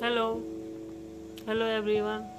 hello. Hello everyone.